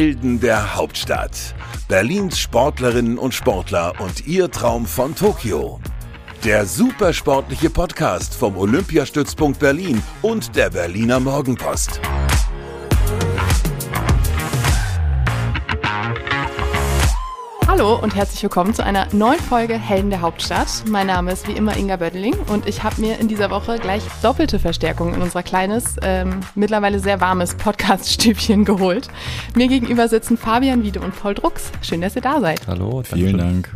Helden der Hauptstadt. Berlins Sportlerinnen und Sportler und ihr Traum von Tokio. Der supersportliche Podcast vom Olympiastützpunkt Berlin und der Berliner Morgenpost. Hallo und herzlich willkommen zu einer neuen Folge Helden der Hauptstadt. Mein Name ist wie immer Inga Bödeling und ich habe mir in dieser Woche gleich doppelte Verstärkung in unser kleines, ähm, mittlerweile sehr warmes Podcast-Stübchen geholt. Mir gegenüber sitzen Fabian Wiede und Paul Drucks. Schön, dass ihr da seid. Hallo, vielen Dank.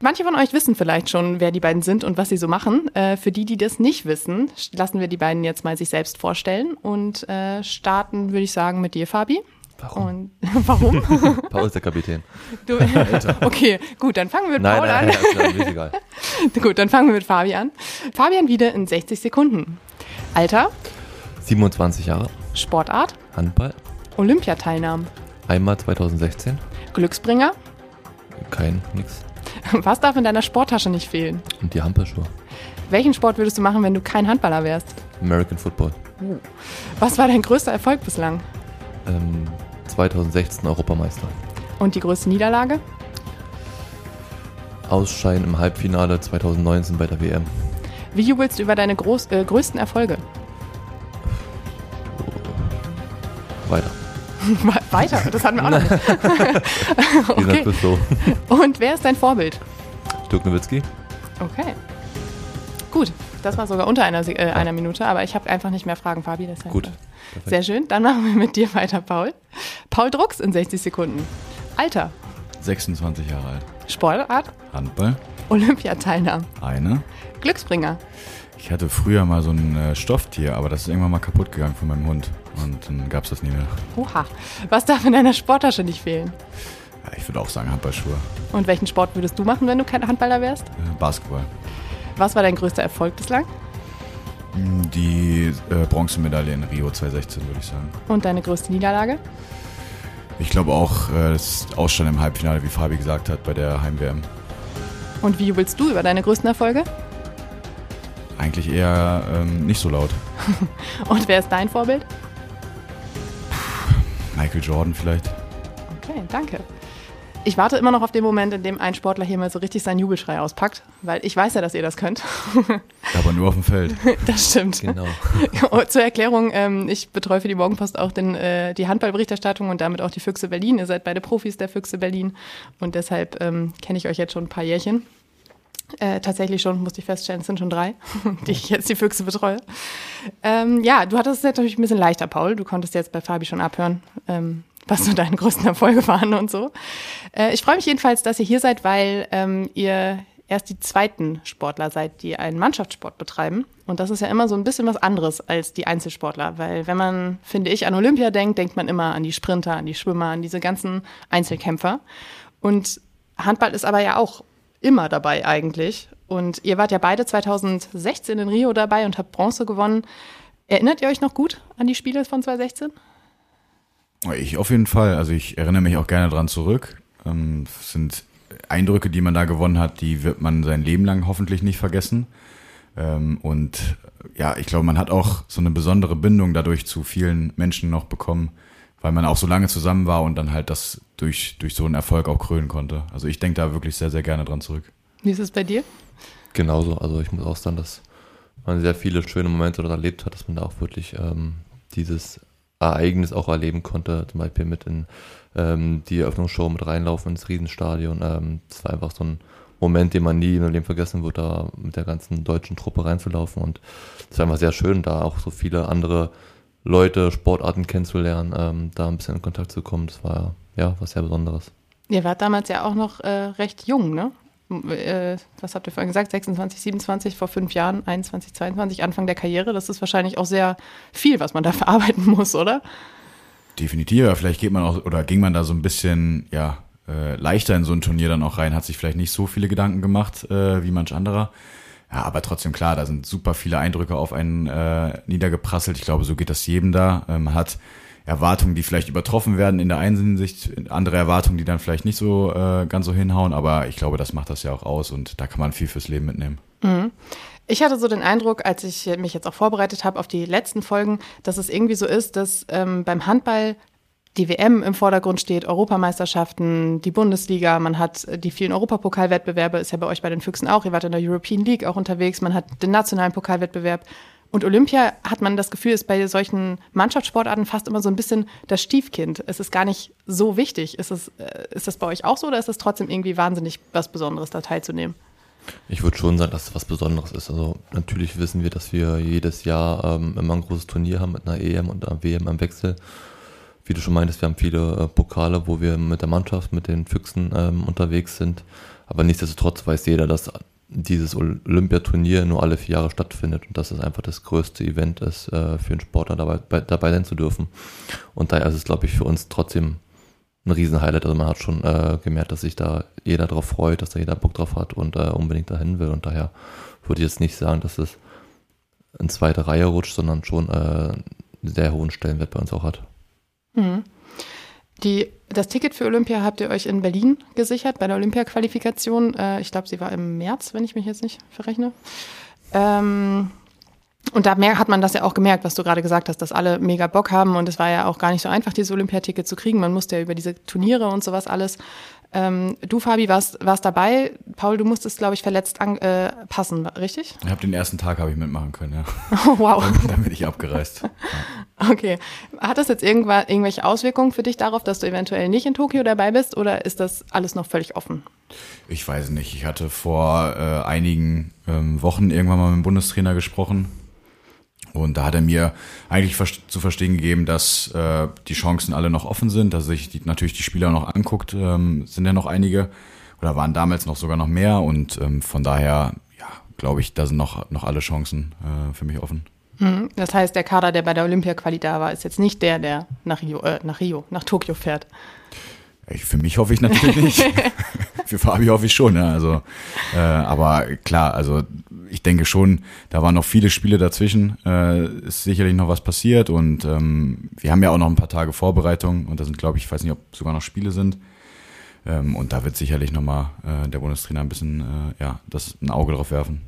Manche von euch wissen vielleicht schon, wer die beiden sind und was sie so machen. Äh, für die, die das nicht wissen, lassen wir die beiden jetzt mal sich selbst vorstellen und äh, starten, würde ich sagen, mit dir, Fabi. Warum? Und, warum? Paul ist der Kapitän. Du, okay, gut, dann fangen wir mit Nein, Paul nein, an. nein, nein, ist egal. Gut, dann fangen wir mit Fabi an. Fabian wieder in 60 Sekunden. Alter, 27 Jahre, Sportart, Handball, Olympiateilnahmen, einmal 2016, Glücksbringer. kein, nix. Was darf in deiner Sporttasche nicht fehlen? Und die Hampelschuhe. Welchen Sport würdest du machen, wenn du kein Handballer wärst? American Football. Was war dein größter Erfolg bislang? Ähm, 2016 Europameister. Und die größte Niederlage? Ausscheiden im Halbfinale 2019 bei der WM. Wie jubelst du über deine groß, äh, größten Erfolge? Weiter. Weiter, das hatten wir auch noch nicht. Okay. so. Und wer ist dein Vorbild? Dirk Nowitzki. Okay. Gut, das war sogar unter einer, äh, einer Minute, aber ich habe einfach nicht mehr Fragen, Fabi. Deshalb. Gut. Sehr schön. Dann machen wir mit dir weiter, Paul. Paul Drucks in 60 Sekunden. Alter, 26 Jahre alt. Sportart, Handball, Olympiateilnahme, eine. Glücksbringer, Ich hatte früher mal so ein äh, Stofftier, aber das ist irgendwann mal kaputt gegangen von meinem Hund. Und dann gab es das nie mehr. Oha. Was darf in deiner Sporttasche nicht fehlen? Ja, ich würde auch sagen Handballschuhe. Und welchen Sport würdest du machen, wenn du kein Handballer wärst? Äh, Basketball. Was war dein größter Erfolg bislang? Mm, Die äh, Bronzemedaille in Rio 2016, würde ich sagen. Und deine größte Niederlage? Ich glaube auch, äh, das Ausstand im Halbfinale, wie Fabi gesagt hat, bei der Heim-WM. Und wie jubelst du über deine größten Erfolge? Eigentlich eher ähm, nicht so laut. Und wer ist dein Vorbild? Michael Jordan vielleicht. Okay, danke. Ich warte immer noch auf den Moment, in dem ein Sportler hier mal so richtig seinen Jubelschrei auspackt, weil ich weiß ja, dass ihr das könnt. Aber nur auf dem Feld. Das stimmt. Genau. Und Zur Erklärung, ähm, ich betreue für die Morgenpost auch den, äh, die Handballberichterstattung und damit auch die Füchse Berlin. Ihr seid beide Profis der Füchse Berlin und deshalb ähm, kenne ich euch jetzt schon ein paar Jährchen. Äh, tatsächlich schon, musste ich feststellen, es sind schon drei, die ich jetzt die Füchse betreue. Ähm, ja, du hattest es jetzt natürlich ein bisschen leichter, Paul. Du konntest jetzt bei Fabi schon abhören, ähm, was so deine größten Erfolge waren und so. Äh, ich freue mich jedenfalls, dass ihr hier seid, weil ähm, ihr erst die zweiten Sportler seid, die einen Mannschaftssport betreiben. Und das ist ja immer so ein bisschen was anderes als die Einzelsportler, weil wenn man, finde ich, an Olympia denkt, denkt man immer an die Sprinter, an die Schwimmer, an diese ganzen Einzelkämpfer. Und Handball ist aber ja auch immer dabei eigentlich. Und ihr wart ja beide 2016 in Rio dabei und habt Bronze gewonnen. Erinnert ihr euch noch gut an die Spiele von 2016? Ich auf jeden Fall. Also ich erinnere mich auch gerne dran zurück. Ähm, es sind Eindrücke, die man da gewonnen hat, die wird man sein Leben lang hoffentlich nicht vergessen. Ähm, und ja, ich glaube, man hat auch so eine besondere Bindung dadurch zu vielen Menschen noch bekommen, weil man auch so lange zusammen war und dann halt das durch, durch so einen Erfolg auch krönen konnte. Also ich denke da wirklich sehr, sehr gerne dran zurück. Wie ist es bei dir? Genauso. Also ich muss auch sagen, dass man sehr viele schöne Momente dort erlebt hat, dass man da auch wirklich ähm, dieses Ereignis auch erleben konnte. Zum Beispiel mit in ähm, die Eröffnungsshow mit reinlaufen ins Riesenstadion. Ähm, das war einfach so ein Moment, den man nie in Leben vergessen wird, da mit der ganzen deutschen Truppe reinzulaufen. Und es war einfach sehr schön, da auch so viele andere Leute, Sportarten kennenzulernen, ähm, da ein bisschen in Kontakt zu kommen. Das war ja was sehr Besonderes. Ihr wart damals ja auch noch äh, recht jung, ne? Äh, was habt ihr vorhin gesagt? 26, 27, vor fünf Jahren, 21, 22, Anfang der Karriere. Das ist wahrscheinlich auch sehr viel, was man da verarbeiten muss, oder? Definitiv, aber vielleicht geht man auch oder ging man da so ein bisschen ja äh, leichter in so ein Turnier dann auch rein, hat sich vielleicht nicht so viele Gedanken gemacht äh, wie manch anderer. Ja, aber trotzdem klar, da sind super viele Eindrücke auf einen äh, niedergeprasselt. Ich glaube, so geht das jedem da. Ähm, hat Erwartungen, die vielleicht übertroffen werden in der einen Hinsicht, andere Erwartungen, die dann vielleicht nicht so äh, ganz so hinhauen, aber ich glaube, das macht das ja auch aus und da kann man viel fürs Leben mitnehmen. Ich hatte so den Eindruck, als ich mich jetzt auch vorbereitet habe auf die letzten Folgen, dass es irgendwie so ist, dass ähm, beim Handball die WM im Vordergrund steht, Europameisterschaften, die Bundesliga, man hat die vielen Europapokalwettbewerbe, ist ja bei euch bei den Füchsen auch, ihr wart in der European League auch unterwegs, man hat den nationalen Pokalwettbewerb. Und Olympia hat man das Gefühl, ist bei solchen Mannschaftssportarten fast immer so ein bisschen das Stiefkind. Es ist gar nicht so wichtig. Ist, es, äh, ist das bei euch auch so oder ist es trotzdem irgendwie wahnsinnig was Besonderes, da teilzunehmen? Ich würde schon sagen, dass es was Besonderes ist. Also natürlich wissen wir, dass wir jedes Jahr ähm, immer ein großes Turnier haben mit einer EM und einer WM im Wechsel wie du schon meintest, wir haben viele äh, Pokale, wo wir mit der Mannschaft, mit den Füchsen ähm, unterwegs sind. Aber nichtsdestotrotz weiß jeder, dass dieses Olympiaturnier nur alle vier Jahre stattfindet und dass es einfach das größte Event ist, äh, für einen Sportler dabei, bei, dabei sein zu dürfen. Und daher ist es, glaube ich, für uns trotzdem ein Riesenhighlight. Also man hat schon äh, gemerkt, dass sich da jeder drauf freut, dass da jeder Bock drauf hat und äh, unbedingt dahin will. Und daher würde ich jetzt nicht sagen, dass es in zweite Reihe rutscht, sondern schon äh, einen sehr hohen Stellenwert bei uns auch hat. Mhm. Die, das Ticket für Olympia habt ihr euch in Berlin gesichert bei der Olympia-Qualifikation. Äh, ich glaube, sie war im März, wenn ich mich jetzt nicht verrechne. Ähm, und da hat man das ja auch gemerkt, was du gerade gesagt hast, dass alle mega Bock haben. Und es war ja auch gar nicht so einfach, dieses Olympiaticket zu kriegen. Man musste ja über diese Turniere und sowas alles ähm, du, Fabi, warst, warst dabei. Paul, du musstest, glaube ich, verletzt an, äh, passen, richtig? Ich habe den ersten Tag habe ich mitmachen können, ja. Oh, wow. Dann, dann bin ich abgereist. Ja. Okay. Hat das jetzt irgendwelche Auswirkungen für dich darauf, dass du eventuell nicht in Tokio dabei bist oder ist das alles noch völlig offen? Ich weiß nicht. Ich hatte vor äh, einigen ähm, Wochen irgendwann mal mit dem Bundestrainer gesprochen und da hat er mir eigentlich zu verstehen gegeben, dass äh, die Chancen alle noch offen sind, dass sich die, natürlich die Spieler noch anguckt, ähm, sind ja noch einige oder waren damals noch sogar noch mehr und ähm, von daher, ja, glaube ich, da sind noch, noch alle Chancen äh, für mich offen. Mhm. Das heißt, der Kader, der bei der Olympia-Quali da war, ist jetzt nicht der, der nach Rio, äh, nach Rio, nach Tokio fährt. Ich, für mich hoffe ich natürlich nicht. für Fabi hoffe ich schon, ja. Also, äh, aber klar, also denke schon, da waren noch viele Spiele dazwischen. Äh, ist sicherlich noch was passiert und ähm, wir haben ja auch noch ein paar Tage Vorbereitung und da sind, glaube ich, ich weiß nicht, ob sogar noch Spiele sind. Ähm, und da wird sicherlich nochmal äh, der Bundestrainer ein bisschen äh, ja, das ein Auge drauf werfen.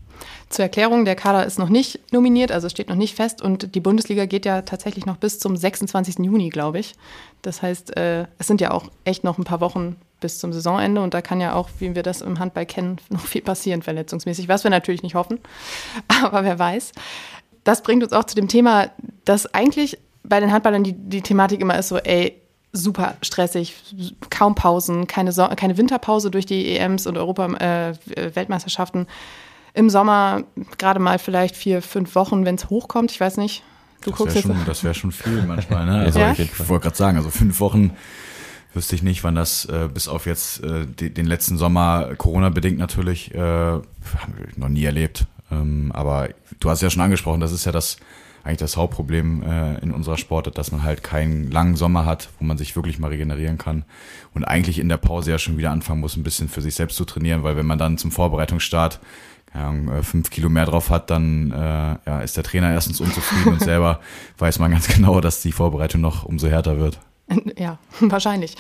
Zur Erklärung, der Kader ist noch nicht nominiert, also steht noch nicht fest und die Bundesliga geht ja tatsächlich noch bis zum 26. Juni, glaube ich. Das heißt, äh, es sind ja auch echt noch ein paar Wochen bis zum Saisonende und da kann ja auch, wie wir das im Handball kennen, noch viel passieren, verletzungsmäßig, was wir natürlich nicht hoffen, aber wer weiß. Das bringt uns auch zu dem Thema, dass eigentlich bei den Handballern die, die Thematik immer ist so, ey, super stressig, kaum Pausen, keine, so keine Winterpause durch die EMs und Europa-Weltmeisterschaften. Äh, im Sommer gerade mal vielleicht vier, fünf Wochen, wenn es hochkommt. Ich weiß nicht. Du das wäre schon, das wär schon viel manchmal. Ne? Also ja? Ich wollte gerade sagen, also fünf Wochen wüsste ich nicht, wann das äh, bis auf jetzt äh, die, den letzten Sommer, Corona-bedingt natürlich, äh, haben wir noch nie erlebt. Ähm, aber du hast ja schon angesprochen, das ist ja das eigentlich das Hauptproblem äh, in unserer Sportart, dass man halt keinen langen Sommer hat, wo man sich wirklich mal regenerieren kann und eigentlich in der Pause ja schon wieder anfangen muss, ein bisschen für sich selbst zu trainieren, weil wenn man dann zum Vorbereitungsstart Ahnung, äh, fünf Kilo mehr drauf hat, dann äh, ja, ist der Trainer erstens unzufrieden und selber weiß man ganz genau, dass die Vorbereitung noch umso härter wird. Ja, wahrscheinlich.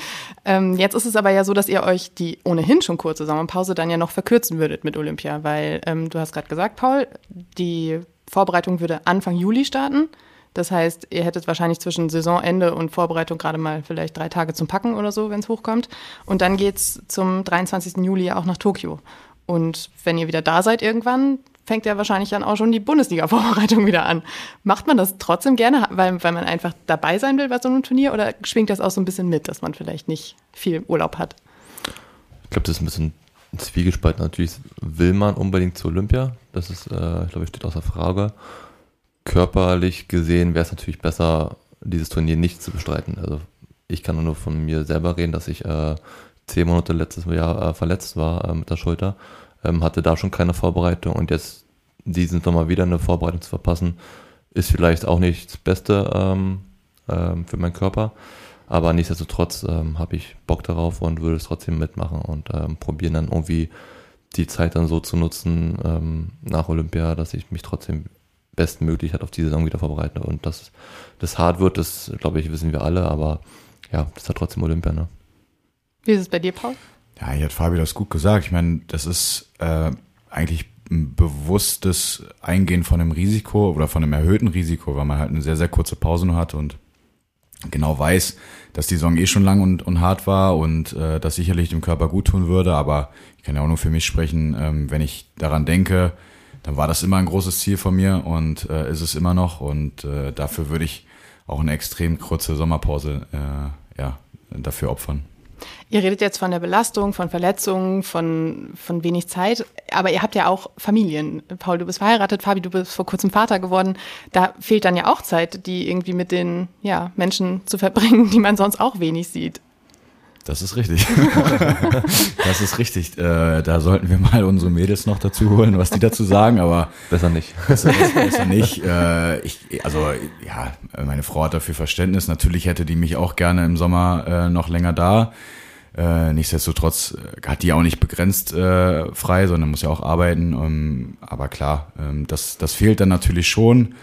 Ähm, jetzt ist es aber ja so, dass ihr euch die ohnehin schon kurze Sommerpause dann ja noch verkürzen würdet mit Olympia, weil ähm, du hast gerade gesagt, Paul, die Vorbereitung würde Anfang Juli starten. Das heißt, ihr hättet wahrscheinlich zwischen Saisonende und Vorbereitung gerade mal vielleicht drei Tage zum Packen oder so, wenn es hochkommt. Und dann geht's zum 23. Juli auch nach Tokio. Und wenn ihr wieder da seid irgendwann, fängt ja wahrscheinlich dann auch schon die Bundesliga-Vorbereitung wieder an. Macht man das trotzdem gerne, weil, weil man einfach dabei sein will bei so einem Turnier oder schwingt das auch so ein bisschen mit, dass man vielleicht nicht viel Urlaub hat? Ich glaube, das ist ein bisschen zwiegespalten. Natürlich will man unbedingt zu Olympia. Das ist, äh, ich glaube, steht außer Frage. Körperlich gesehen wäre es natürlich besser, dieses Turnier nicht zu bestreiten. Also ich kann nur von mir selber reden, dass ich äh, zehn Monate letztes Jahr äh, verletzt war äh, mit der Schulter, ähm, hatte da schon keine Vorbereitung und jetzt diesen Sommer wieder eine Vorbereitung zu verpassen, ist vielleicht auch nicht das Beste ähm, ähm, für meinen Körper. Aber nichtsdestotrotz ähm, habe ich Bock darauf und würde es trotzdem mitmachen und ähm, probieren dann irgendwie die Zeit dann so zu nutzen ähm, nach Olympia, dass ich mich trotzdem bestmöglich halt auf die Saison wieder vorbereite. Und dass das hart wird, das glaube ich, wissen wir alle, aber ja, das ist halt trotzdem Olympia, ne? Wie ist es bei dir, Paul? Ja, hier hat Fabi das gut gesagt. Ich meine, das ist äh, eigentlich ein bewusstes Eingehen von einem Risiko oder von einem erhöhten Risiko, weil man halt eine sehr, sehr kurze Pause nur hat und genau weiß, dass die Saison eh schon lang und, und hart war und äh, das sicherlich dem Körper gut tun würde. Aber ich kann ja auch nur für mich sprechen, ähm, wenn ich daran denke, dann war das immer ein großes Ziel von mir und äh, ist es immer noch. Und äh, dafür würde ich auch eine extrem kurze Sommerpause äh, ja, dafür opfern. Ihr redet jetzt von der Belastung, von Verletzungen, von, von wenig Zeit, aber ihr habt ja auch Familien. Paul, du bist verheiratet, Fabi, du bist vor kurzem Vater geworden. Da fehlt dann ja auch Zeit, die irgendwie mit den ja, Menschen zu verbringen, die man sonst auch wenig sieht. Das ist richtig. das ist richtig. Äh, da sollten wir mal unsere Mädels noch dazu holen, was die dazu sagen, aber besser nicht. Besser, besser nicht. Äh, ich, also ja, meine Frau hat dafür Verständnis. Natürlich hätte die mich auch gerne im Sommer äh, noch länger da. Äh, nichtsdestotrotz hat die auch nicht begrenzt äh, frei, sondern muss ja auch arbeiten. Ähm, aber klar, ähm, das, das fehlt dann natürlich schon.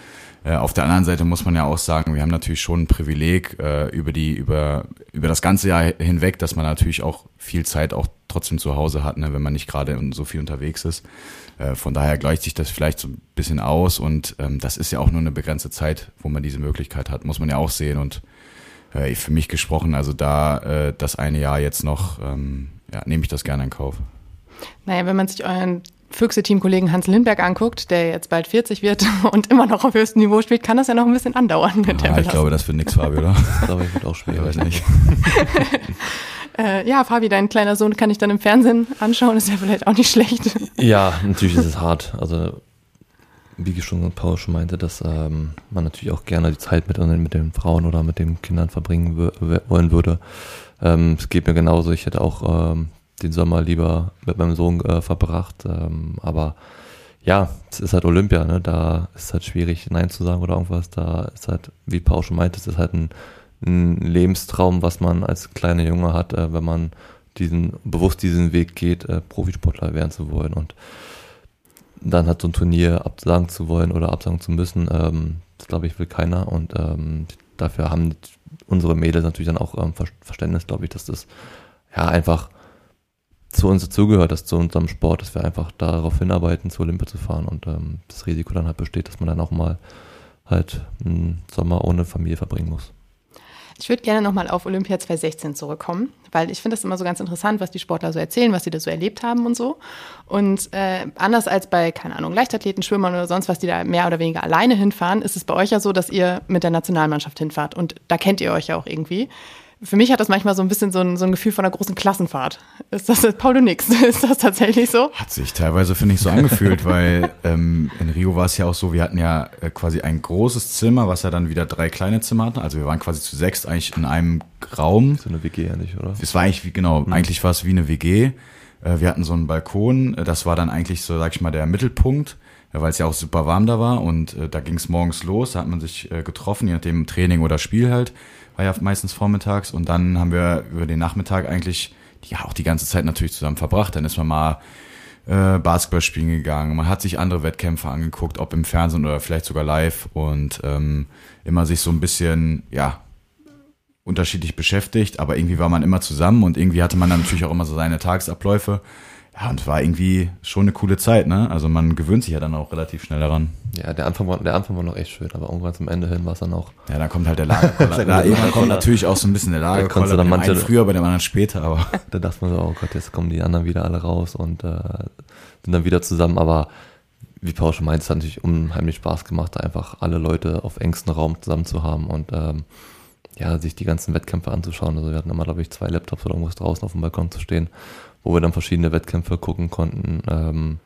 Äh, auf der anderen Seite muss man ja auch sagen, wir haben natürlich schon ein Privileg äh, über die über über das ganze Jahr hinweg, dass man natürlich auch viel Zeit auch trotzdem zu Hause hat, ne, wenn man nicht gerade so viel unterwegs ist. Äh, von daher gleicht sich das vielleicht so ein bisschen aus und ähm, das ist ja auch nur eine begrenzte Zeit, wo man diese Möglichkeit hat, muss man ja auch sehen und äh, für mich gesprochen, also da äh, das eine Jahr jetzt noch, ähm, ja, nehme ich das gerne in Kauf. Naja, wenn man sich euren Füchse-Teamkollegen Hans Lindberg anguckt, der jetzt bald 40 wird und immer noch auf höchstem Niveau spielt, kann das ja noch ein bisschen andauern mit der ah, Ich glaube, das wird nichts, Fabi, oder? Ich glaube, ich wird auch schwer. Ich weiß nicht. äh, ja, Fabi, dein kleiner Sohn kann ich dann im Fernsehen anschauen, ist ja vielleicht auch nicht schlecht. Ja, natürlich ist es hart. Also, wie schon Paul schon meinte, dass ähm, man natürlich auch gerne die Zeit mit, mit den Frauen oder mit den Kindern verbringen wollen würde. Ähm, es geht mir genauso. Ich hätte auch ähm, den Sommer lieber mit meinem Sohn äh, verbracht. Ähm, aber ja, es ist halt Olympia, ne? Da ist halt schwierig, Nein zu sagen oder irgendwas. Da ist halt, wie Paul schon meinte, es ist halt ein, ein Lebenstraum, was man als kleiner Junge hat, äh, wenn man diesen, bewusst diesen Weg geht, äh, Profisportler werden zu wollen. Und dann hat so ein Turnier absagen zu wollen oder absagen zu müssen, ähm, das glaube ich will keiner. Und ähm, dafür haben unsere Mädels natürlich dann auch ähm, Verständnis, glaube ich, dass das ja einfach zu uns dazugehört, dass zu unserem Sport, dass wir einfach darauf hinarbeiten, zu Olympia zu fahren und ähm, das Risiko dann halt besteht, dass man dann auch mal halt einen Sommer ohne Familie verbringen muss. Ich würde gerne nochmal auf Olympia 2016 zurückkommen, weil ich finde das immer so ganz interessant, was die Sportler so erzählen, was sie da so erlebt haben und so. Und äh, anders als bei, keine Ahnung, Leichtathleten, Schwimmern oder sonst was, die da mehr oder weniger alleine hinfahren, ist es bei euch ja so, dass ihr mit der Nationalmannschaft hinfahrt. Und da kennt ihr euch ja auch irgendwie für mich hat das manchmal so ein bisschen so ein, so ein Gefühl von einer großen Klassenfahrt. Ist das, Paul, du nix? Ist das tatsächlich so? Hat sich teilweise, finde ich, so angefühlt, weil ähm, in Rio war es ja auch so, wir hatten ja äh, quasi ein großes Zimmer, was ja dann wieder drei kleine Zimmer hatten. Also wir waren quasi zu sechs eigentlich in einem Raum. So eine WG eigentlich, oder? Es war eigentlich wie, genau, mhm. eigentlich war es wie eine WG. Äh, wir hatten so einen Balkon, das war dann eigentlich so, sag ich mal, der Mittelpunkt weil es ja auch super warm da war und äh, da ging es morgens los, da hat man sich äh, getroffen, je nachdem Training oder Spiel halt war ja meistens vormittags und dann haben wir über den Nachmittag eigentlich ja auch die ganze Zeit natürlich zusammen verbracht. Dann ist man mal äh, Basketball spielen gegangen, man hat sich andere Wettkämpfe angeguckt, ob im Fernsehen oder vielleicht sogar live und ähm, immer sich so ein bisschen, ja, unterschiedlich beschäftigt, aber irgendwie war man immer zusammen und irgendwie hatte man dann natürlich auch immer so seine Tagesabläufe. Ja, und es war irgendwie schon eine coole Zeit, ne? Also man gewöhnt sich ja dann auch relativ schnell daran. Ja, der Anfang war, der Anfang war noch echt schön, aber irgendwann zum Ende hin war es dann auch. Ja, dann kommt halt der Lagerkoller. da irgendwann kommt natürlich auch so ein bisschen der Lagerkoller. Da dann manche, früher, bei dem anderen später, aber. Da dachte man so, oh Gott, jetzt kommen die anderen wieder alle raus und äh, sind dann wieder zusammen, aber wie Paul schon meint, es hat natürlich unheimlich Spaß gemacht, da einfach alle Leute auf engstem Raum zusammen zu haben und ähm, ja, sich die ganzen Wettkämpfe anzuschauen. Also wir hatten immer, glaube ich, zwei Laptops oder irgendwas draußen auf dem Balkon zu stehen wo wir dann verschiedene Wettkämpfe gucken konnten. Ähm,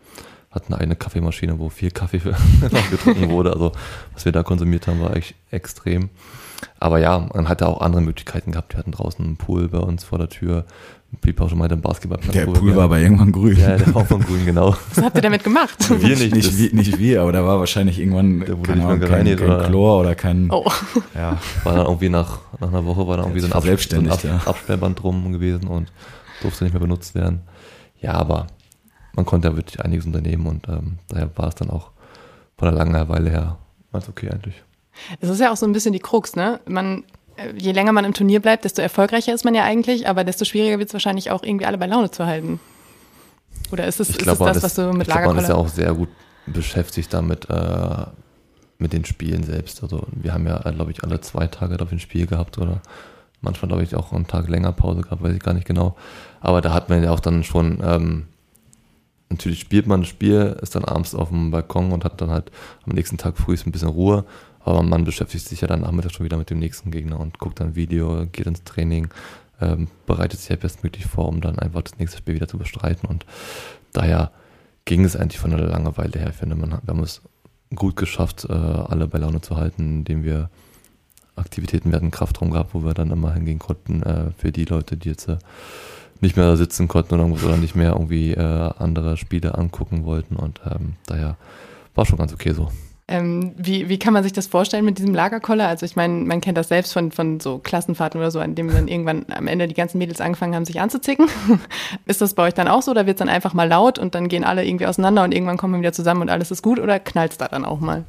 hatten eine Kaffeemaschine, wo viel Kaffee getrunken wurde. Also was wir da konsumiert haben, war echt extrem. Aber ja, man hatte auch andere Möglichkeiten gehabt. Wir hatten draußen einen Pool bei uns vor der Tür. Wie Paul schon meinte, ein Basketballplatz. Der Pool war aber irgendwann grün. Ja, der war von grün, genau. Was habt ihr damit gemacht? Wir nicht. Nicht, wie, nicht wir, aber da war wahrscheinlich irgendwann der wurde nicht kein, kein, kein Chlor oder kein... Oh. Ja. War dann irgendwie nach, nach einer Woche war da irgendwie so ein, Abs so ein Ab ja. Absperrband drum gewesen und durfte nicht mehr benutzt werden. Ja, aber man konnte ja wirklich einiges unternehmen und ähm, daher war es dann auch von der Langeweile her ganz okay eigentlich. Es ist ja auch so ein bisschen die Krux, ne? Man, äh, je länger man im Turnier bleibt, desto erfolgreicher ist man ja eigentlich, aber desto schwieriger wird es wahrscheinlich auch irgendwie alle bei Laune zu halten. Oder ist es, ist glaub, es das, was du mit Lagerkoller... Man ist ja auch sehr gut beschäftigt damit, äh, mit den Spielen selbst. Also wir haben ja, glaube ich, alle zwei Tage dafür ein Spiel gehabt oder manchmal, glaube ich, auch einen Tag länger Pause gehabt, weiß ich gar nicht genau. Aber da hat man ja auch dann schon, ähm, natürlich spielt man das Spiel, ist dann abends auf dem Balkon und hat dann halt am nächsten Tag früh ein bisschen Ruhe. Aber man beschäftigt sich ja dann nachmittags schon wieder mit dem nächsten Gegner und guckt dann Video, geht ins Training, ähm, bereitet sich ja bestmöglich vor, um dann einfach das nächste Spiel wieder zu bestreiten. Und daher ging es eigentlich von der Langeweile her. Ich finde, man, wir haben es gut geschafft, äh, alle bei Laune zu halten, indem wir Aktivitäten, wir hatten einen Kraftraum gehabt, wo wir dann immer hingehen konnten äh, für die Leute, die jetzt äh, nicht mehr da sitzen konnten oder, oder nicht mehr irgendwie äh, andere Spiele angucken wollten und ähm, daher war schon ganz okay so. Ähm, wie, wie kann man sich das vorstellen mit diesem Lagerkoller? Also ich meine, man kennt das selbst von, von so Klassenfahrten oder so, an dem dann irgendwann am Ende die ganzen Mädels angefangen haben, sich anzuzicken. ist das bei euch dann auch so oder wird es dann einfach mal laut und dann gehen alle irgendwie auseinander und irgendwann kommen wir wieder zusammen und alles ist gut oder knallt es da dann auch mal?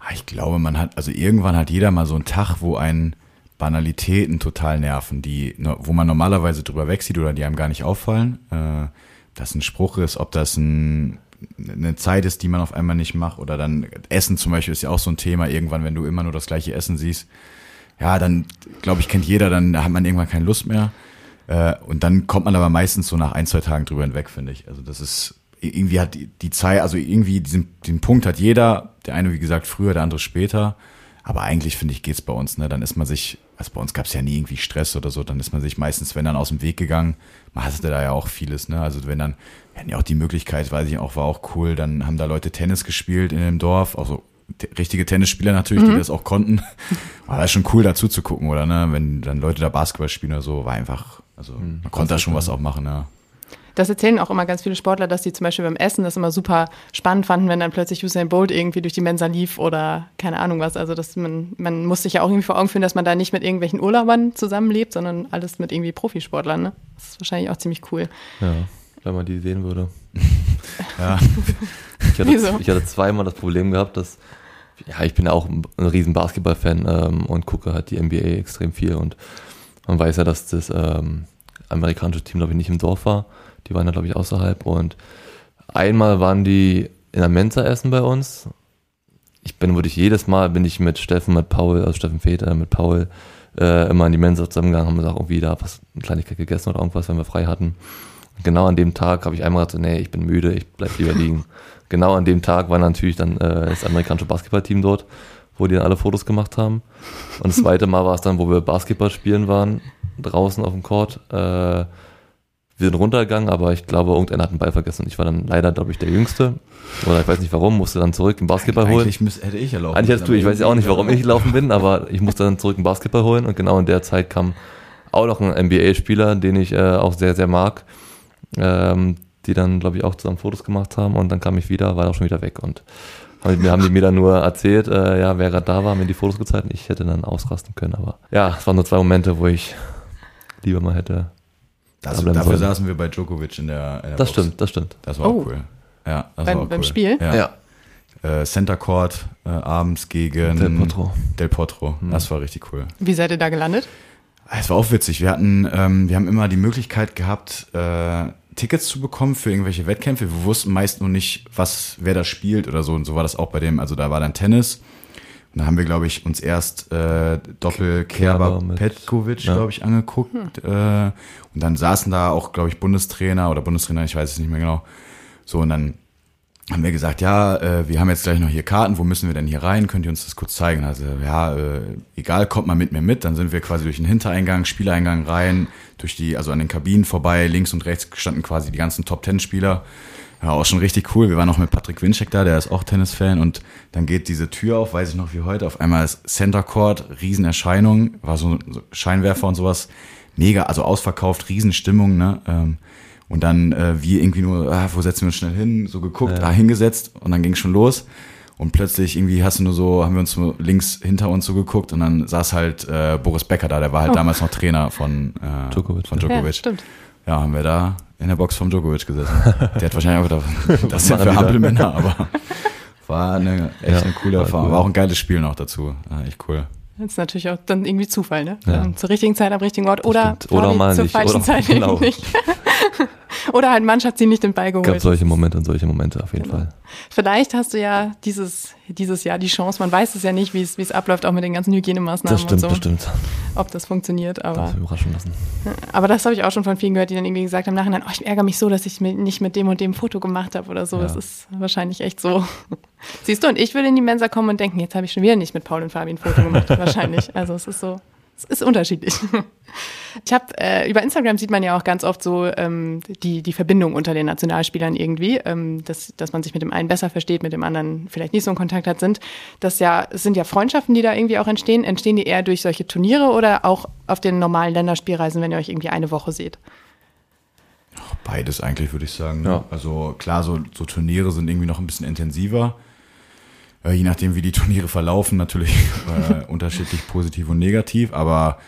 Ah, ich glaube, man hat, also irgendwann hat jeder mal so einen Tag, wo einen Banalitäten total nerven, die, wo man normalerweise drüber wegsieht oder die einem gar nicht auffallen. Äh, das ein Spruch ist, ob das ein eine Zeit ist, die man auf einmal nicht macht. Oder dann Essen zum Beispiel ist ja auch so ein Thema. Irgendwann, wenn du immer nur das gleiche Essen siehst, ja, dann glaube ich, kennt jeder, dann hat man irgendwann keine Lust mehr. Äh, und dann kommt man aber meistens so nach ein, zwei Tagen drüber hinweg, finde ich. Also das ist, irgendwie hat die, die Zeit, also irgendwie diesen, den Punkt hat jeder, der eine, wie gesagt, früher, der andere später. Aber eigentlich, finde ich, geht's bei uns, ne? Dann ist man sich, also bei uns gab's ja nie irgendwie Stress oder so, dann ist man sich meistens, wenn dann aus dem Weg gegangen, man hatte da ja auch vieles, ne? Also wenn dann, wir hatten ja auch die Möglichkeit, weiß ich auch, war auch cool, dann haben da Leute Tennis gespielt in dem Dorf, also richtige Tennisspieler natürlich, mhm. die das auch konnten. War das schon cool dazu zu gucken, oder ne? Wenn dann Leute da Basketball spielen oder so, war einfach, also mhm. man konnte da schon was auch machen, ja. Das erzählen auch immer ganz viele Sportler, dass die zum Beispiel beim Essen das immer super spannend fanden, wenn dann plötzlich Usain Bolt irgendwie durch die Mensa lief oder keine Ahnung was. Also dass man, man muss sich ja auch irgendwie vor Augen führen, dass man da nicht mit irgendwelchen Urlaubern zusammenlebt, sondern alles mit irgendwie Profisportlern. Ne? Das ist wahrscheinlich auch ziemlich cool. Ja, wenn man die sehen würde. ja. Ich hatte, Wieso? ich hatte zweimal das Problem gehabt, dass ja, ich bin ja auch ein riesen Basketball-Fan ähm, und gucke halt die NBA extrem viel und man weiß ja, dass das ähm, amerikanische Team, glaube ich, nicht im Dorf war. Die waren da, glaube ich, außerhalb. Und einmal waren die in der Mensa essen bei uns. Ich bin wirklich jedes Mal bin ich mit Steffen, mit Paul, also Steffen Väter, mit Paul äh, immer in die Mensa zusammengegangen, haben gesagt, irgendwie da was, eine Kleinigkeit gegessen oder irgendwas, wenn wir frei hatten. Und genau an dem Tag habe ich einmal gesagt, nee, ich bin müde, ich bleib lieber liegen. genau an dem Tag war natürlich dann äh, das amerikanische Basketballteam dort, wo die dann alle Fotos gemacht haben. Und das zweite Mal war es dann, wo wir Basketball spielen waren, draußen auf dem Court. Äh, wir sind runtergegangen, aber ich glaube, irgendeiner hat einen Ball vergessen. Und ich war dann leider, glaube ich, der Jüngste. Oder ich weiß nicht warum, musste dann zurück den Basketball holen. Eigentlich müsste, hätte ich ja laufen. Eigentlich hättest du, ich weiß ja auch nicht, warum ich laufen bin, aber ich musste dann zurück den Basketball holen. Und genau in der Zeit kam auch noch ein NBA-Spieler, den ich äh, auch sehr, sehr mag, ähm, die dann, glaube ich, auch zusammen Fotos gemacht haben. Und dann kam ich wieder, war auch schon wieder weg. Und wir haben die mir dann nur erzählt, äh, ja, wer gerade da war, mir die Fotos gezeigt. Ich hätte dann ausrasten können. Aber ja, es waren nur zwei Momente, wo ich lieber mal hätte das, dafür sollen. saßen wir bei Djokovic in der, in der Das Box. stimmt, das stimmt. Das war oh. auch cool. Ja, das beim, war auch beim cool. Spiel? Ja. ja. Äh, Center Court äh, abends gegen Del Potro. Del Potro. Mhm. Das war richtig cool. Wie seid ihr da gelandet? Es war auch witzig. Wir hatten, ähm, wir haben immer die Möglichkeit gehabt, äh, Tickets zu bekommen für irgendwelche Wettkämpfe. Wir wussten meist nur nicht, was, wer da spielt oder so. Und so war das auch bei dem. Also da war dann Tennis und da haben wir, glaube ich, uns erst äh, Doppelkerber Petkovic, ja. glaube ich, angeguckt. Hm. Äh, und dann saßen da auch, glaube ich, Bundestrainer oder Bundestrainer, ich weiß es nicht mehr genau. So, und dann haben wir gesagt, ja, äh, wir haben jetzt gleich noch hier Karten, wo müssen wir denn hier rein? Könnt ihr uns das kurz zeigen? Also, ja, äh, egal, kommt mal mit mir mit. Dann sind wir quasi durch den Hintereingang, Spieleingang rein, durch die, also an den Kabinen vorbei, links und rechts standen quasi die ganzen Top-Ten-Spieler. Ja, auch schon richtig cool. Wir waren auch mit Patrick Winczek da, der ist auch Tennisfan und dann geht diese Tür auf, weiß ich noch wie heute. Auf einmal ist Center Court, Riesenerscheinung, war so, so Scheinwerfer und sowas. Mega, also ausverkauft, Riesenstimmung, ne? Ähm, und dann äh, wir irgendwie nur, ah, wo setzen wir uns schnell hin? So geguckt, ja. ah, hingesetzt und dann ging schon los. Und plötzlich irgendwie hast du nur so, haben wir uns links hinter uns so geguckt und dann saß halt äh, Boris Becker da, der war halt oh. damals noch Trainer von, äh, Djokovic. Von Djokovic. Ja, stimmt. Ja, haben wir da in der Box vom Djokovic gesessen. Der hat wahrscheinlich auch gedacht, das sind für Hampelmänner, aber war eine echt ja, eine coole Erfahrung. Cool. War auch ein geiles Spiel noch dazu. Ja, echt cool. Das ist natürlich auch dann irgendwie Zufall, ne? Ja. Zur richtigen Zeit am richtigen Ort oder, oder mal zur nicht. falschen oder, Zeit genau. nicht. Oder halt Mannschaftsziel nicht den Ball geholt. gab solche Momente und solche Momente auf jeden Genau. Fall. Vielleicht hast du ja dieses, dieses Jahr die Chance, man weiß es ja nicht, wie es, wie es abläuft, auch mit den ganzen Hygienemaßnahmen Das stimmt, und so, das stimmt. ob das funktioniert. Aber, ich überraschen lassen. aber das habe ich auch schon von vielen gehört, die dann irgendwie gesagt haben, im Nachhinein, oh, ich ärgere mich so, dass ich nicht mit dem und dem Foto gemacht habe oder so. Ja. Das ist wahrscheinlich echt so. Siehst du, und ich würde in die Mensa kommen und denken, jetzt habe ich schon wieder nicht mit Paul und Fabi ein Foto gemacht. wahrscheinlich. Also es ist so, es ist unterschiedlich. Ich habe äh, über Instagram sieht man ja auch ganz oft so ähm, die die Verbindung unter den Nationalspielern irgendwie, ähm, dass dass man sich mit dem einen besser versteht, mit dem anderen vielleicht nicht so in Kontakt hat. Sind das ja es sind ja Freundschaften, die da irgendwie auch entstehen. Entstehen die eher durch solche Turniere oder auch auf den normalen Länderspielreisen, wenn ihr euch irgendwie eine Woche seht? Beides eigentlich, würde ich sagen. Ja. Also klar, so, so Turniere sind irgendwie noch ein bisschen intensiver. Äh, je nachdem, wie die Turniere verlaufen, natürlich äh, unterschiedlich positiv und negativ. Aber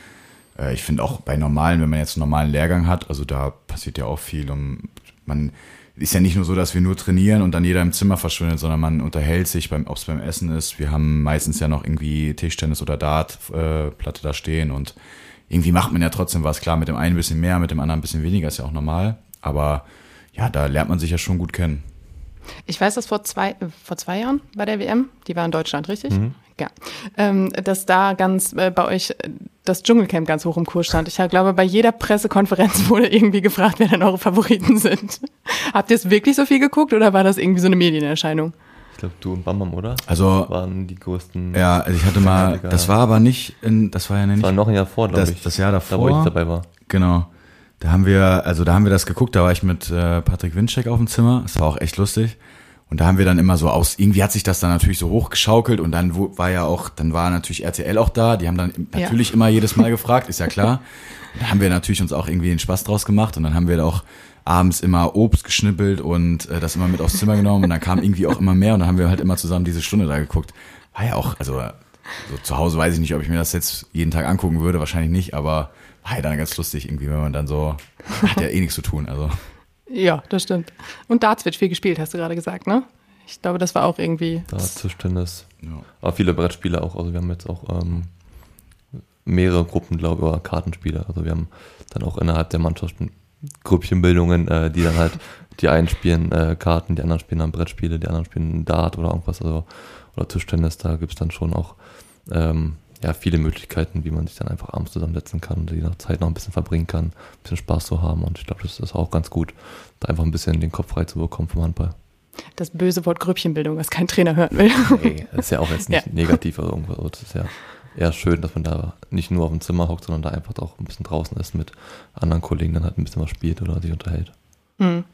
äh, ich finde auch bei normalen, wenn man jetzt einen normalen Lehrgang hat, also da passiert ja auch viel. Und man ist ja nicht nur so, dass wir nur trainieren und dann jeder im Zimmer verschwindet, sondern man unterhält sich, beim, ob es beim Essen ist. Wir haben meistens ja noch irgendwie Tischtennis oder Dartplatte äh, da stehen und irgendwie macht man ja trotzdem was. Klar, mit dem einen ein bisschen mehr, mit dem anderen ein bisschen weniger, ist ja auch normal. Aber ja, da lernt man sich ja schon gut kennen. Ich weiß, dass vor zwei, äh, vor zwei Jahren bei der WM, die war in Deutschland, richtig? Ja. Ähm, dass da ganz äh, bei euch äh, das Dschungelcamp ganz hoch im Kurs stand. Ich glaube, bei jeder Pressekonferenz wurde irgendwie gefragt, wer denn eure Favoriten sind. Habt ihr es wirklich so viel geguckt oder war das irgendwie so eine Medienerscheinung? Ich glaube, du und Bambam, oder? Also, Waren die größten. ja, also ich hatte mal, das war aber nicht, in, das war ja Das nicht, war noch ein Jahr vor, glaube das, ich. das Jahr da, wo davor. ich dabei war. Genau. Da haben wir, also da haben wir das geguckt, da war ich mit äh, Patrick Winczek auf dem Zimmer. Das war auch echt lustig. Und da haben wir dann immer so aus, irgendwie hat sich das dann natürlich so hochgeschaukelt und dann war ja auch, dann war natürlich RTL auch da, die haben dann Ja. natürlich immer jedes Mal gefragt, ist ja klar. Und da haben wir natürlich uns auch irgendwie den Spaß draus gemacht und dann haben wir da auch abends immer Obst geschnippelt und äh, das immer mit aufs Zimmer genommen und dann kam irgendwie auch immer mehr und dann haben wir halt immer zusammen diese Stunde da geguckt. War ja auch, also so zu Hause weiß ich nicht, ob ich mir das jetzt jeden Tag angucken würde, wahrscheinlich nicht, aber ja dann ganz lustig irgendwie, wenn man dann so, hat ja eh nichts zu tun, also. Ja, das stimmt. Und Darts wird viel gespielt, hast du gerade gesagt, ne? Ich glaube, das war auch irgendwie. Da Tischtennis. Ja. Aber viele Brettspiele auch. Also wir haben jetzt auch ähm, mehrere Gruppen, glaube ich, oder Kartenspiele. Also wir haben dann auch innerhalb der Mannschaften Grüppchenbildungen, äh, die dann halt, die einen spielen äh, Karten, die anderen spielen dann Brettspiele, die anderen spielen Dart oder irgendwas, also oder Tischtennis, da gibt's dann schon auch ähm, ja, viele Möglichkeiten, wie man sich dann einfach abends zusammensetzen kann und die noch Zeit noch ein bisschen verbringen kann, ein bisschen Spaß zu haben. Und ich glaube, das ist auch ganz gut, da einfach ein bisschen den Kopf frei zu bekommen vom Handball. Das böse Wort Grüppchenbildung, was kein Trainer hören will. Nee, das ist ja auch jetzt nicht Ja. negativ oder irgendwas. Das ist ja eher schön, dass man da nicht nur auf dem Zimmer hockt, sondern da einfach auch ein bisschen draußen ist mit anderen Kollegen, dann halt ein bisschen was spielt oder sich unterhält. Hm.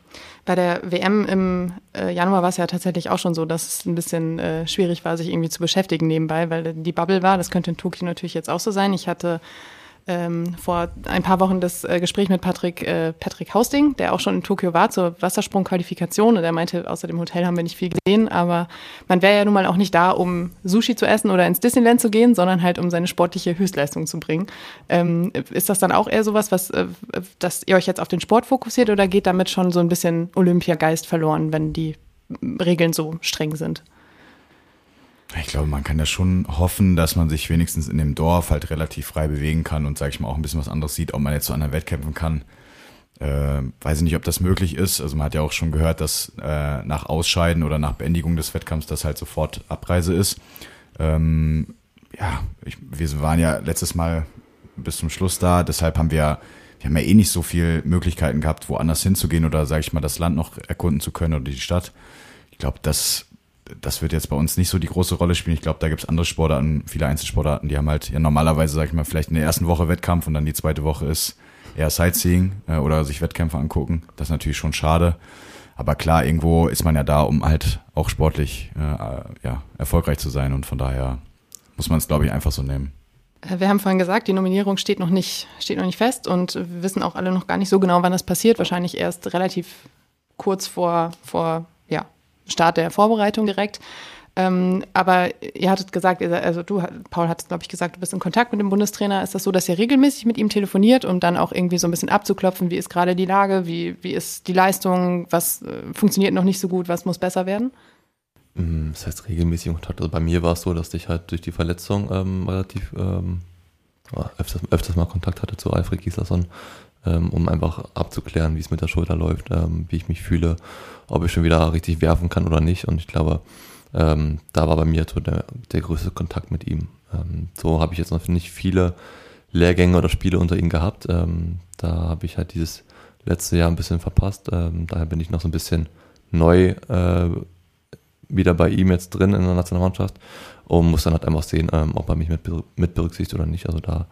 Bei der WM im äh, Januar war es ja tatsächlich auch schon so, dass es ein bisschen äh, schwierig war, sich irgendwie zu beschäftigen nebenbei, weil die Bubble war. Das könnte in Tokio natürlich jetzt auch so sein. Ich hatte ähm, vor ein paar Wochen das äh, Gespräch mit Patrick, äh, Patrick Hausting, der auch schon in Tokio war zur Wassersprungqualifikation und er meinte, außer dem Hotel haben wir nicht viel gesehen, aber man wäre ja nun mal auch nicht da, um Sushi zu essen oder ins Disneyland zu gehen, sondern halt um seine sportliche Höchstleistung zu bringen. Ähm, ist das dann auch eher sowas, was, äh, dass ihr euch jetzt auf den Sport fokussiert oder geht damit schon so ein bisschen Olympiageist verloren, wenn die Regeln so streng sind? Ich glaube, man kann ja schon hoffen, dass man sich wenigstens in dem Dorf halt relativ frei bewegen kann und, sag ich mal, auch ein bisschen was anderes sieht, ob man jetzt zu anderen Wettkämpfen kann. Äh, weiß ich nicht, ob das möglich ist. Also man hat ja auch schon gehört, dass äh, nach Ausscheiden oder nach Beendigung des Wettkampfs das halt sofort Abreise ist. Ähm, ja, ich, wir waren ja letztes Mal bis zum Schluss da, deshalb haben wir, wir haben ja eh nicht so viel Möglichkeiten gehabt, woanders hinzugehen oder, sage ich mal, das Land noch erkunden zu können oder die Stadt. Ich glaube, das das wird jetzt bei uns nicht so die große Rolle spielen. Ich glaube, da gibt es andere Sportarten, viele Einzelsportarten, die haben halt ja normalerweise, sag ich mal, vielleicht in der ersten Woche Wettkampf und dann die zweite Woche ist eher Sightseeing äh, oder sich Wettkämpfe angucken. Das ist natürlich schon schade. Aber klar, irgendwo ist man ja da, um halt auch sportlich äh, äh, ja, erfolgreich zu sein und von daher muss man es, glaube ich, einfach so nehmen. Äh, Wir haben vorhin gesagt, die Nominierung steht noch nicht, steht noch nicht fest und wir wissen auch alle noch gar nicht so genau, wann das passiert. Wahrscheinlich erst relativ kurz vor, vor ja, Start der Vorbereitung direkt. Ähm, aber ihr hattet gesagt, also du, Paul, hattest, glaube ich, gesagt, du bist in Kontakt mit dem Bundestrainer. Ist das so, dass ihr regelmäßig mit ihm telefoniert, um dann auch irgendwie so ein bisschen abzuklopfen, wie ist gerade die Lage, wie, wie ist die Leistung, was äh, funktioniert noch nicht so gut, was muss besser werden? Mm, Das heißt regelmäßig Kontakt. Also bei mir war es so, dass ich halt durch die Verletzung ähm, relativ ähm, öfters, öfters mal Kontakt hatte zu Alfred Gislason. Ähm, um einfach abzuklären, wie es mit der Schulter läuft, ähm, wie ich mich fühle, ob ich schon wieder richtig werfen kann oder nicht. Und ich glaube, ähm, da war bei mir so der, der größte Kontakt mit ihm. So habe ich jetzt noch nicht viele Lehrgänge oder Spiele unter ihm gehabt. Da habe ich halt dieses letzte Jahr ein bisschen verpasst. Daher bin ich noch so ein bisschen neu äh, wieder bei ihm jetzt drin in der Nationalmannschaft und muss dann halt einfach sehen, ob er mich mit, mit berücksichtigt oder nicht. Also da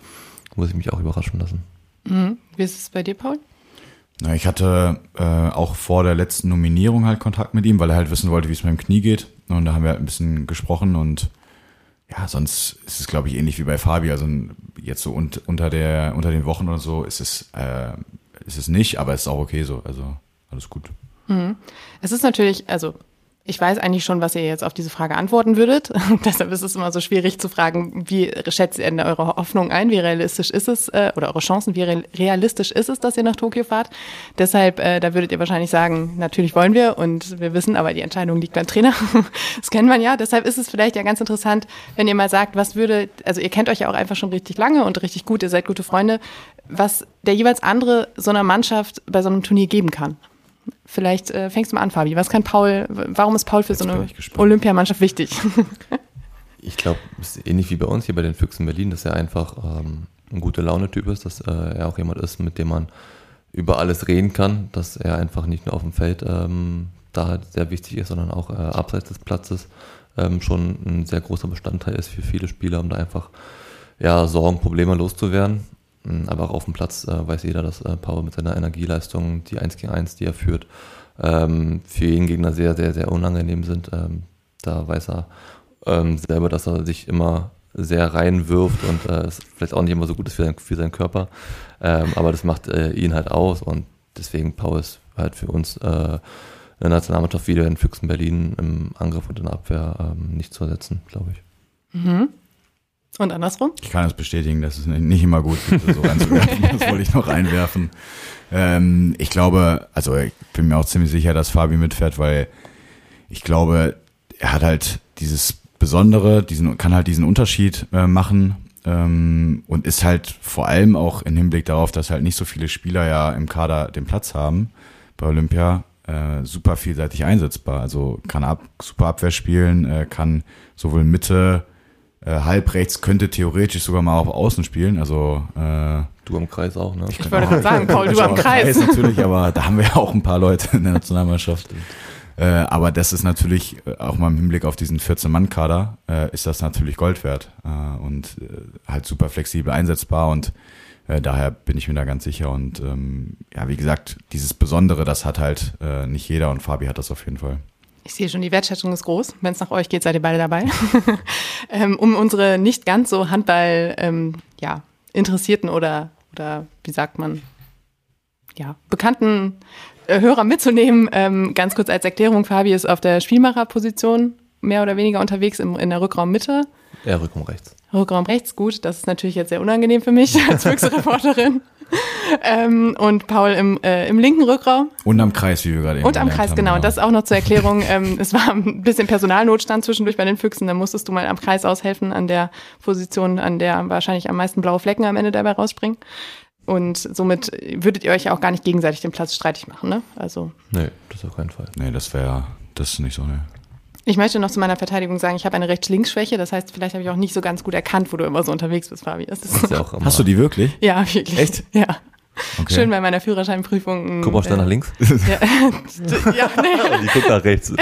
muss ich mich auch überraschen lassen. Mhm. Wie ist es bei dir, Paul? Na, ich hatte äh, auch vor der letzten Nominierung halt Kontakt mit ihm, weil er halt wissen wollte, wie es mit dem Knie geht. Und da haben wir halt ein bisschen gesprochen und ja, sonst ist es, glaube ich, ähnlich wie bei Fabi. Also jetzt so un unter der unter den Wochen oder so ist es äh, ist es nicht, aber es ist auch okay so. Also alles gut. Mhm. Es ist natürlich, also ich weiß eigentlich schon, was ihr jetzt auf diese Frage antworten würdet. Deshalb ist es immer so schwierig zu fragen, wie schätzt ihr denn eure Hoffnung ein? Wie realistisch ist es, äh, oder eure Chancen, wie realistisch ist es, dass ihr nach Tokio fahrt? Deshalb, äh, da würdet ihr wahrscheinlich sagen, natürlich wollen wir und wir wissen, aber die Entscheidung liegt beim Trainer. das kennt man ja. Deshalb ist es vielleicht ja ganz interessant, wenn ihr mal sagt, was würde, also ihr kennt euch ja auch einfach schon richtig lange und richtig gut, ihr seid gute Freunde, was der jeweils andere so einer Mannschaft bei so einem Turnier geben kann. Vielleicht äh, fängst du mal an, Fabi. Was kann Paul, warum ist Paul für Jetzt so eine Olympiamannschaft wichtig? ich glaube, es ist ähnlich wie bei uns hier bei den Füchsen Berlin, dass er einfach ähm, ein guter Laune-Typ ist, dass äh, er auch jemand ist, mit dem man über alles reden kann, dass er einfach nicht nur auf dem Feld ähm, da sehr wichtig ist, sondern auch äh, abseits des Platzes ähm, schon ein sehr großer Bestandteil ist für viele Spieler, um da einfach ja, Sorgen, Probleme loszuwerden. Ähm, aber auch auf dem Platz äh, weiß jeder, dass äh, Paul mit seiner Energieleistung, die 1 gegen 1, die er führt, ähm, für jeden Gegner sehr, sehr, sehr unangenehm sind. Ähm, da weiß er ähm, selber, dass er sich immer sehr reinwirft und äh, es vielleicht auch nicht immer so gut ist für, sein, für seinen Körper. Ähm, aber das macht äh, ihn halt aus und deswegen Paul ist halt für uns äh, eine Nationalmannschaft wieder in Füchsen Berlin im Angriff und in der Abwehr ähm, nicht zu ersetzen, glaube ich. Mhm. Und andersrum? Ich kann das bestätigen, das ist nicht immer gut, so reinzuwerfen. das wollte ich noch einwerfen. Ähm, ich glaube, also ich bin mir auch ziemlich sicher, dass Fabi mitfährt, weil ich glaube, er hat halt dieses Besondere, diesen, kann halt diesen Unterschied äh, machen ähm, und ist halt vor allem auch im Hinblick darauf, dass halt nicht so viele Spieler ja im Kader den Platz haben bei Olympia, äh, super vielseitig einsetzbar. Also kann ab, super Abwehr spielen, äh, kann sowohl Mitte, äh, halb rechts könnte theoretisch sogar mal auf Außen spielen. Also äh, du am Kreis auch, ne? Ich, ich wollte gerade sagen, Paul, du am Kreis. Kreis. Natürlich, aber da haben wir ja auch ein paar Leute in der Nationalmannschaft. Äh, aber das ist natürlich, äh, auch mal im Hinblick auf diesen 14-Mann-Kader, äh, ist das natürlich Gold wert äh, und äh, halt super flexibel einsetzbar und äh, daher bin ich mir da ganz sicher. Und ähm, ja, wie gesagt, dieses Besondere, das hat halt äh, nicht jeder und Fabi hat das auf jeden Fall. Ich sehe schon, die Wertschätzung ist groß. Wenn es nach euch geht, seid ihr beide dabei. ähm, um unsere nicht ganz so Handball ähm, ja, Interessierten oder, oder wie sagt man, ja, bekannten äh, Hörer mitzunehmen, ähm, ganz kurz als Erklärung, Fabi ist auf der Spielmacherposition mehr oder weniger unterwegs im, in der Rückraummitte. Ja, Rückraum rechts. Rückraum rechts, gut. Das ist natürlich jetzt sehr unangenehm für mich als Füchse-Reporterin. ähm, und Paul im, äh, im linken Rückraum. Und am Kreis, wie wir gerade eben Und am Kreis, haben, genau. Und das auch noch zur Erklärung. ähm, es war ein bisschen Personalnotstand zwischendurch bei den Füchsen. Da musstest du mal am Kreis aushelfen, an der Position, an der wahrscheinlich am meisten blaue Flecken am Ende dabei rausspringen. Und somit würdet ihr euch ja auch gar nicht gegenseitig den Platz streitig machen, ne? Also. Nee, das auf keinen Fall. Nee, das wäre, das ist nicht so, ne. Ich möchte noch zu meiner Verteidigung sagen, ich habe eine Rechts-Links-Schwäche. Das heißt, vielleicht habe ich auch nicht so ganz gut erkannt, wo du immer so unterwegs bist, Fabi. Ja Hast du die wirklich? Ja, wirklich. Echt? Ja. Okay. Schön bei meiner Führerscheinprüfung. Guck mal schnell äh, nach links. Ja, ja nee. Die guckt nach rechts.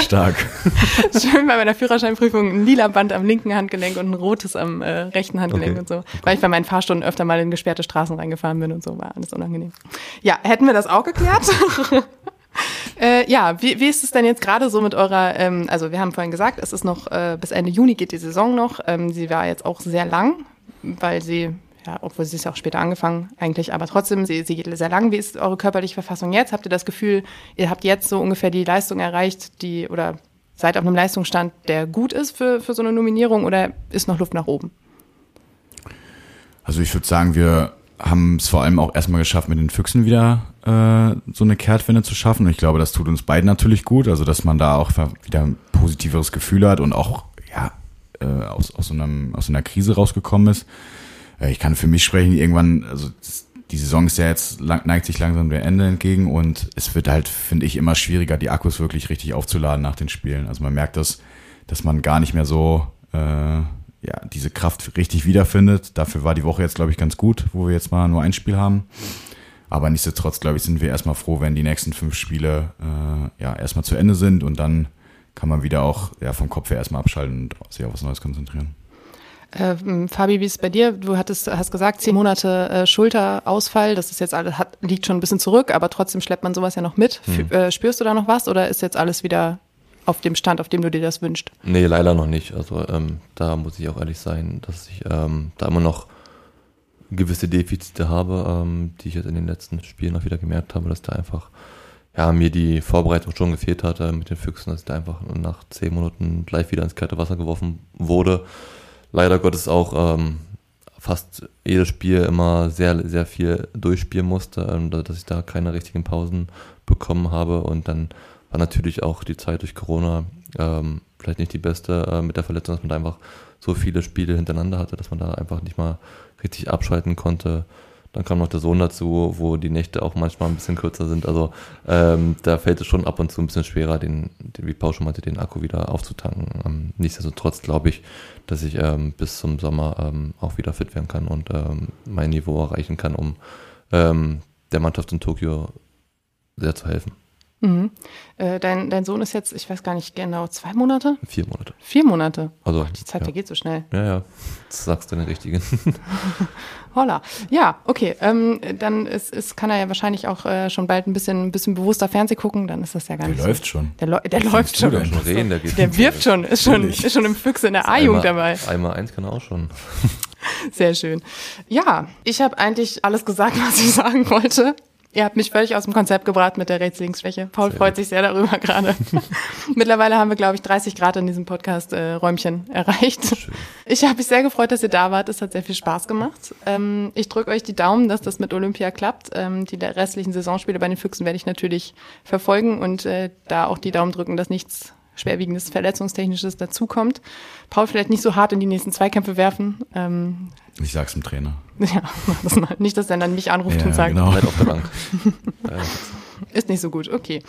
Stark. Schön bei meiner Führerscheinprüfung ein lila Band am linken Handgelenk und ein rotes am äh, rechten Handgelenk okay. und so. Weil ich bei meinen Fahrstunden öfter mal in gesperrte Straßen reingefahren bin und so. War alles unangenehm. Ja, hätten wir das auch geklärt? Äh, ja, wie, wie ist es denn jetzt gerade so mit eurer, ähm, also wir haben vorhin gesagt, es ist noch, äh, bis Ende Juni geht die Saison noch. Ähm, sie war jetzt auch sehr lang, weil sie, ja, obwohl sie ist ja auch später angefangen eigentlich, aber trotzdem, sie, sie geht sehr lang. Wie ist eure körperliche Verfassung jetzt? Habt ihr das Gefühl, ihr habt jetzt so ungefähr die Leistung erreicht, die, oder seid auf einem Leistungsstand, der gut ist für, für so eine Nominierung oder ist noch Luft nach oben? Also ich würde sagen, wir haben es vor allem auch erstmal geschafft, mit den Füchsen wieder äh, so eine Kehrtwende zu schaffen. Und ich glaube, das tut uns beiden natürlich gut. Also, dass man da auch wieder ein positiveres Gefühl hat und auch ja äh, aus, aus, so einem, aus einer Krise rausgekommen ist. Äh, ich kann für mich sprechen, irgendwann, also die Saison ist ja jetzt, lang, neigt sich langsam dem Ende entgegen und es wird halt, finde ich, immer schwieriger, die Akkus wirklich richtig aufzuladen nach den Spielen. Also man merkt das, dass man gar nicht mehr so äh, ja, diese Kraft richtig wiederfindet. Dafür war die Woche jetzt, glaube ich, ganz gut, wo wir jetzt mal nur ein Spiel haben. Aber nichtsdestotrotz, glaube ich, sind wir erstmal froh, wenn die nächsten fünf Spiele äh, ja erstmal zu Ende sind und dann kann man wieder auch ja, vom Kopf her erstmal abschalten und sich auf was Neues konzentrieren. Ähm, Fabi, wie ist es bei dir? Du hattest, hast gesagt, zehn Monate äh, Schulterausfall. Das ist jetzt alles, hat, liegt schon ein bisschen zurück, aber trotzdem schleppt man sowas ja noch mit. Hm. Äh, spürst du da noch was oder ist jetzt alles wieder auf dem Stand, auf dem du dir das wünschst? Nee, leider noch nicht. Also ähm, da muss ich auch ehrlich sein, dass ich ähm, da immer noch gewisse Defizite habe, ähm, die ich jetzt in den letzten Spielen auch wieder gemerkt habe, dass da einfach ja, mir die Vorbereitung schon gefehlt hatte mit den Füchsen, dass ich da einfach nach zehn Minuten gleich wieder ins kalte Wasser geworfen wurde leider Gottes auch ähm, fast jedes Spiel immer sehr, sehr viel durchspielen musste, ähm, dass ich da keine richtigen Pausen bekommen habe. Und dann war natürlich auch die Zeit durch Corona ähm, vielleicht nicht die beste äh, mit der Verletzung, dass man da einfach so viele Spiele hintereinander hatte, dass man da einfach nicht mal richtig abschalten konnte. Dann kam noch der Sohn dazu, wo die Nächte auch manchmal ein bisschen kürzer sind. Also ähm, da fällt es schon ab und zu ein bisschen schwerer, den, den wie Paul schon meinte, den Akku wieder aufzutanken. Ähm, nichtsdestotrotz glaube ich, dass ich ähm, bis zum Sommer ähm, auch wieder fit werden kann und ähm, mein Niveau erreichen kann, um ähm, der Mannschaft in Tokio sehr zu helfen. Mhm. Äh, dein, dein Sohn ist jetzt, ich weiß gar nicht genau, zwei Monate? Vier Monate. Vier Monate. Also, oh, die Zeit ja. vergeht so schnell. Ja, ja. Das sagst du den richtigen. Holla. Ja, okay. Ähm, dann ist, ist, kann er ja wahrscheinlich auch äh, schon bald ein bisschen, ein bisschen bewusster Fernseh gucken. Dann ist das ja gar der nicht. läuft so. schon. Der, der läuft schon. schon reden, der, geht Der wirft schon, ist schon, ist schon im Füchse in der A-Jugend dabei. Einmal eins kann er auch schon. Sehr schön. Ja, ich habe eigentlich alles gesagt, was ich sagen wollte. Ihr habt mich völlig aus dem Konzept gebracht mit der Rechts-Links-Schwäche. Paul sehr freut gut. sich sehr darüber gerade. Mittlerweile haben wir, glaube ich, 30 Grad in diesem Podcast-Räumchen äh, erreicht. Schön. Ich habe mich sehr gefreut, dass ihr da wart. Es hat sehr viel Spaß gemacht. Ähm, ich drücke euch die Daumen, dass das mit Olympia klappt. Ähm, die restlichen Saisonspiele bei den Füchsen werde ich natürlich verfolgen und äh, da auch die Daumen drücken, dass nichts schwerwiegendes Verletzungstechnisches dazukommt. Paul vielleicht nicht so hart in die nächsten Zweikämpfe werfen. Ähm, ich sag's dem Trainer. Ja, mach das mal. Nicht, dass er dann mich anruft ja, und sagt, genau. Bleib auf der Bank. ist nicht so gut. Okay.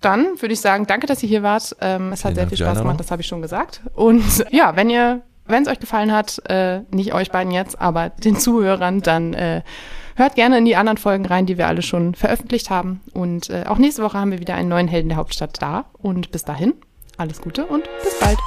Dann würde ich sagen, danke, dass ihr hier wart. Ähm, es hat sehr viel Spaß gemacht, das habe ich schon gesagt. Und ja, wenn ihr, wenn es euch gefallen hat, äh, nicht euch beiden jetzt, aber den Zuhörern, dann äh, hört gerne in die anderen Folgen rein, die wir alle schon veröffentlicht haben. Und äh, auch nächste Woche haben wir wieder einen neuen Helden der Hauptstadt da. Und bis dahin, alles Gute und bis bald.